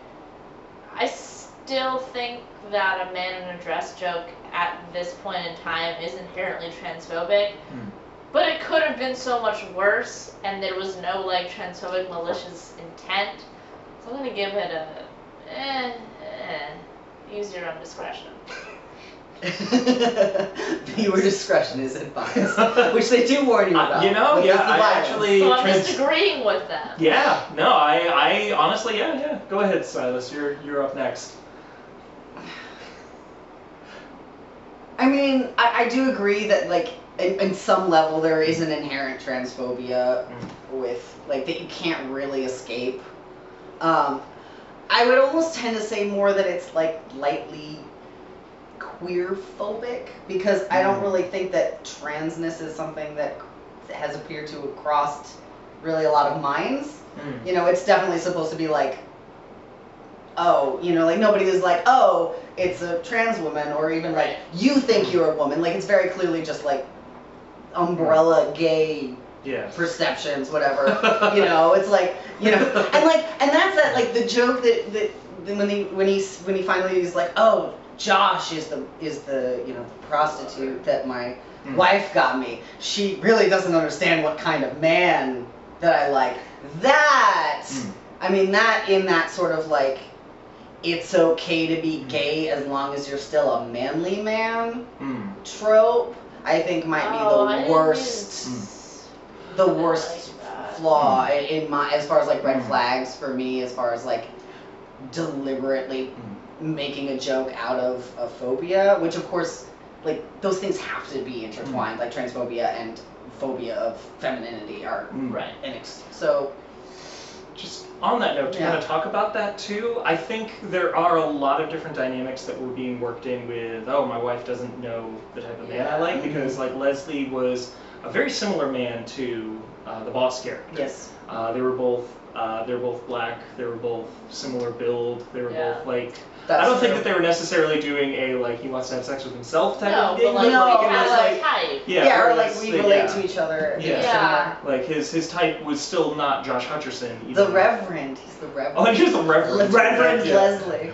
I still think that a man in a dress joke at this point in time is inherently transphobic. Hmm. But it could have been so much worse, and there was no like transphobic malicious intent. So I'm gonna give it a eh, eh. Use your own discretion. Viewer discretion is advised, which they do warn you Uh, about. you know, yeah, I actually- So I'm trans- just agreeing with them. Yeah, no, I I honestly, yeah, yeah. Go ahead, Silas. You're you're up next. I mean, I, I do agree that like in, in some level there is an inherent transphobia with like that you can't really escape. Um, I would almost tend to say more that it's like lightly queer phobic because I don't Mm. really think that transness is something that has appeared to have crossed really a lot of minds. Mm. You know, it's definitely supposed to be like, oh, you know, like nobody is like, oh, it's a trans woman, or even like you think you're a woman. Like it's very clearly just like umbrella gay Yeah. perceptions, whatever. you know, it's like you know, and like, and that's that like the joke that that that when he when he's when he finally is like, oh, Josh is the is the you know the prostitute that my Mm. wife got me. She really doesn't understand what kind of man that I like. That Mm. I mean that in that sort of like. It's okay to be gay as long as you're still a manly man Mm. trope. I think might be Oh, I the didn't worst use- the worst like flaw in, in my as far as like red Mm. flags for me as far as like deliberately Mm. making a joke out of a phobia which of course like those things have to be intertwined like transphobia and phobia of femininity are Mm. Right. inex- so Just on that note, to Yeah. kind of talk about that too, I think there are a lot of different dynamics that were being worked in with, oh, my wife doesn't know the type of man I like, because like Leslie was a very similar man to uh, the boss character. yes Uh, they were both uh, they were both black. They were both similar build. They were Yeah. both like. that's I don't think that they were necessarily doing a like he wants to have sex with himself type No, of thing. but like, No, like, it was like, like- type. yeah, yeah, or or like we they- relate yeah. to each other Yeah. Yeah. Like his his type was still not Josh Hutcherson. the reverend he's the reverend Oh, and here's the reverend. reverend Yeah. leslie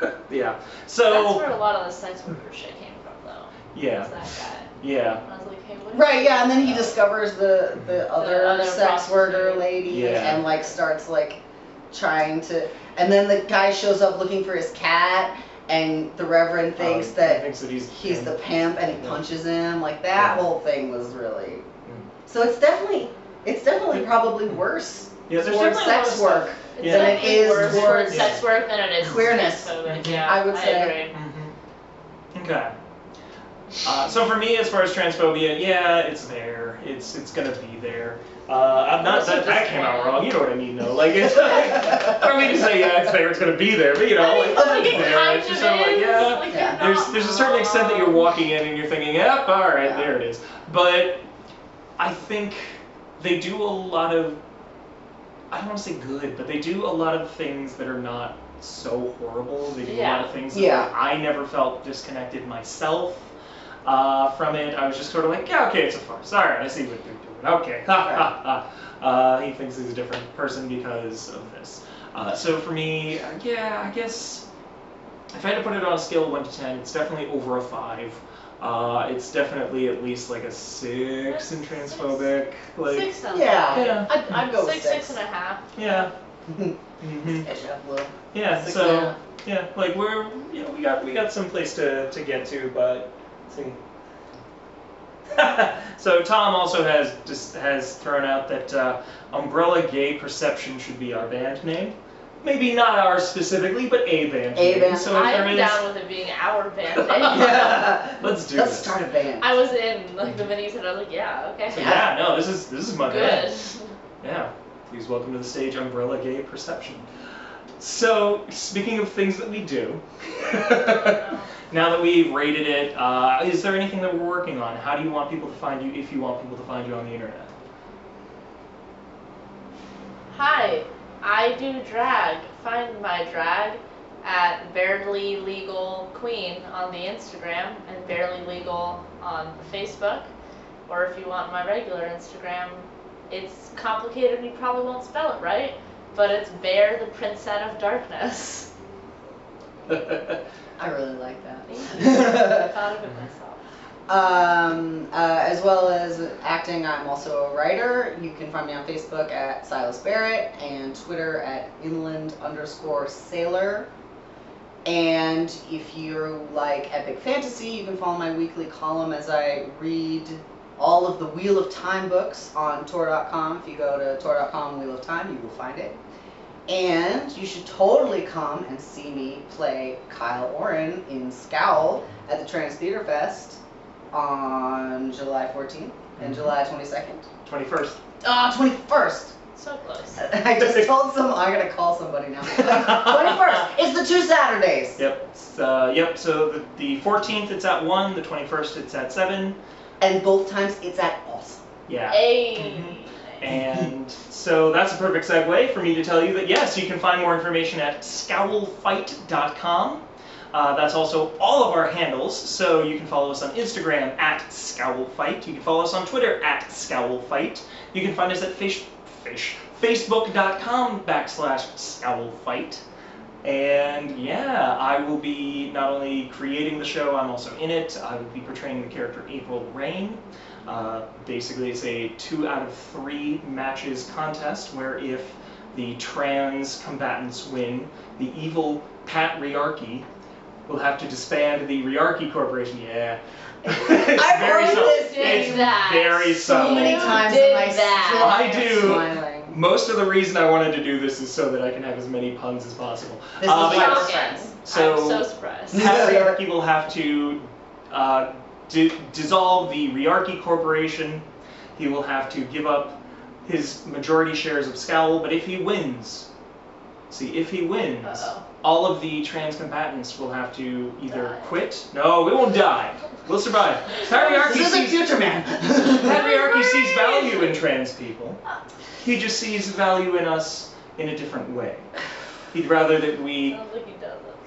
Yeah. So. That's So where a lot of the sex worker shit came from, though. yeah, Was that guy. yeah. And I was like, hey, what? Right, yeah, and then he discovers the the other, other sex worker prostitute. lady Yeah. and like starts like trying to and then the guy shows up looking for his cat and the reverend thinks Um, that thinks that he's he's the pimp and he Yeah. punches him. Like that Yeah. whole thing was really. So it's definitely it's definitely probably worse Yeah, there's towards definitely a lot sex of work. stuff. It's Yeah. than it definitely is worse towards towards sex work than it is queerness. transphobic, Yeah, I would say. agree. Mhm. Okay. Uh, so for me, as far as transphobia, yeah, it's there. It's it's gonna be there. Uh, I'm not that that came out wrong. You know what I mean, though. Like it's like, I don't mean to say yeah, it's there. It's gonna be there, but you know, like, like it's there. It's just sort of like yeah. Like, Yeah. There's there's a certain extent that you're walking in and you're thinking, yep, all right, Yeah. there it is. But I think they do a lot of I don't want to say good, but they do a lot of things that are not so horrible. They do a lot of things that Yeah. I never felt disconnected myself uh, from it. I was just sort of like, yeah, okay, it's a farce. All right, I see what they're doing. Okay, ha ha ha. Uh, he thinks he's a different person because of this. Uh, so for me, uh, yeah, I guess if I had to put it on a scale of one to ten, it's definitely over a five. Uh, it's definitely at least like a six in Six. transphobic. Like, Six sounds Yeah. right. yeah, I'd, I'd go with Six, six. six and a half. yeah. Mhm. hmm Sketch it up a little. Yeah, Six so and a half. yeah, like we're you know we got we got some place to, to get to, but let's see. so Tom also has just has thrown out that uh, Umbrella Gay Perception should be our band name. Maybe not ours specifically, but a band A name. band. So if I'm is, down with it being our band name. Yeah. Let's do it. Let's this. start a band. I was in like the minute you said I was like, yeah, okay. So yeah, no, this is this is my band. Good. Yeah. Please welcome to the stage Umbrella Gay Perception. So, speaking of things that we do, now that we've rated it, uh, is there anything that we're working on? How do you want people to find you if you want people to find you on the internet? Hi, I do drag. Find my drag at Barely Legal Queen on the Instagram and Barely Legal on the Facebook. Or if you want my regular Instagram, it's complicated and you probably won't spell it right, but it's Bear the Princess of Darkness. I really like that. Thank you. I thought of it myself. Um, uh, as well as acting, I'm also a writer. You can find me on Facebook at Silas Barrett and Twitter at inland underscore sailor. And if you like epic fantasy, you can follow my weekly column as I read all of the Wheel of Time books on Tor.com. If you go to Tor.com Wheel of Time, you will find it. And you should totally come and see me play Kyle Oren in Scowl at the Trans Theater Fest on July 14th and Mhm. July 22nd. 21st. Ah, 21st. So close. I just told some. I'm gonna call somebody now. 21st. It's the two Saturdays. Yep. Uh, yep. So the, the 14th it's at 1, the 21st it's at 7. And both times it's at awesome. Yeah. A. And so that's a perfect segue for me to tell you that yes, you can find more information at scowlfight.com. Uh, that's also all of our handles, so you can follow us on Instagram at scowlfight. You can follow us on Twitter at scowlfight. You can find us at face, face, facebook.com backslash scowlfight. And yeah, I will be not only creating the show, I'm also in it. I will be portraying the character April Rain. Uh, basically, it's a two out of three matches contest where if the trans combatants win, the evil Pat patriarchy will have to disband the Riarchy Corporation. Yeah. I've very heard subtle. this It's did that. very so subtle. many times did and I that. still I do. smiling. Most of the reason I wanted to do this is so that I can have as many puns as possible. This Uh, is but why yes. So- I'm so surprised. Patriarchy will have to uh, di- dissolve the Riarchy Corporation. He will have to give up his majority shares of Scowl, but if he wins, see, if he wins, Uh-oh. all of the trans combatants will have to either Die. quit. No, we won't die. We'll survive. Patriarchy This sees, Future Man. patriarchy sees value in trans people. He just sees value in us in a different way. He'd rather that we.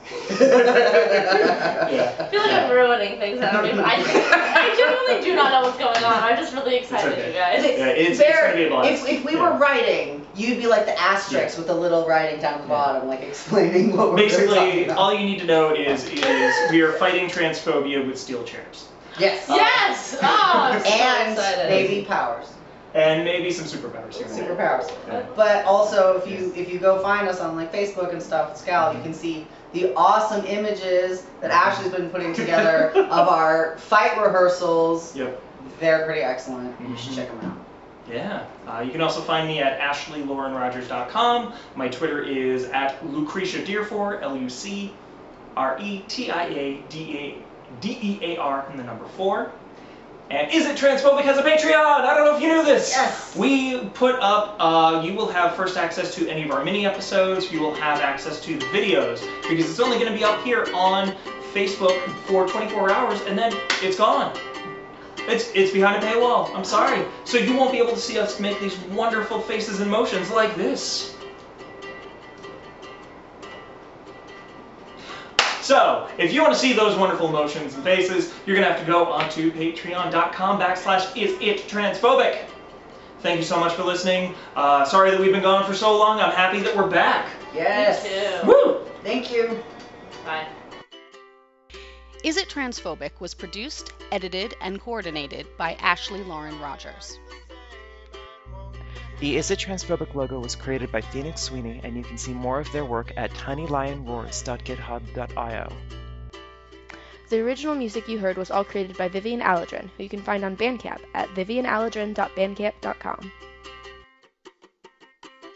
Yeah. I feel like I'm ruining things. I don't even. I, I genuinely do not know what's going on. I'm just really excited, okay. you guys. Yeah, it's, it's gonna be a blast. if, if we Yeah. were writing, you'd be like the asterisk with the little writing down the Yeah. bottom, like explaining what we're really talking Basically, about. all you need to know is is we are fighting transphobia with steel chairs yes. Uh, yes! Oh, I'm so and excited. maybe powers, and maybe some superpowers here. and there. superpowers. Yeah. But also, if you if you go find us on like Facebook and stuff, Scowl, you can see the awesome images that Ashley's been putting together of our fight rehearsals. Yep. They're pretty excellent. You should Mhm. check them out. Yeah. Uh, you can also find me at ashleyLaurenRogers.com. My Twitter is at Lucretia Dearfor, L U C R E T I A D A D E A R, and the number four. And Is It Transphobic has a Patreon? I don't know if you knew this. Yes. We put up, uh, you will have first access to any of our mini episodes. You will have access to the videos because it's only going to be up here on Facebook for 24 hours and then it's gone. It's, it's behind a paywall. I'm sorry. So you won't be able to see us make these wonderful faces and motions like this. So, if you want to see those wonderful emotions and faces, you're going to have to go onto patreon.com backslash is it transphobic. Thank you so much for listening. Uh, sorry that we've been gone for so long. I'm happy that we're back. Yes. Me too. Woo! Thank you. Bye. Is It Transphobic was produced, edited, and coordinated by Ashley Lauren Rogers. The Is It Transphobic logo was created by Phoenix Sweeney, and you can see more of their work at tinylionroars.github.io. The original music you heard was all created by Vivian Aladrin, who you can find on Bandcamp at vivianaladrin.bandcamp.com.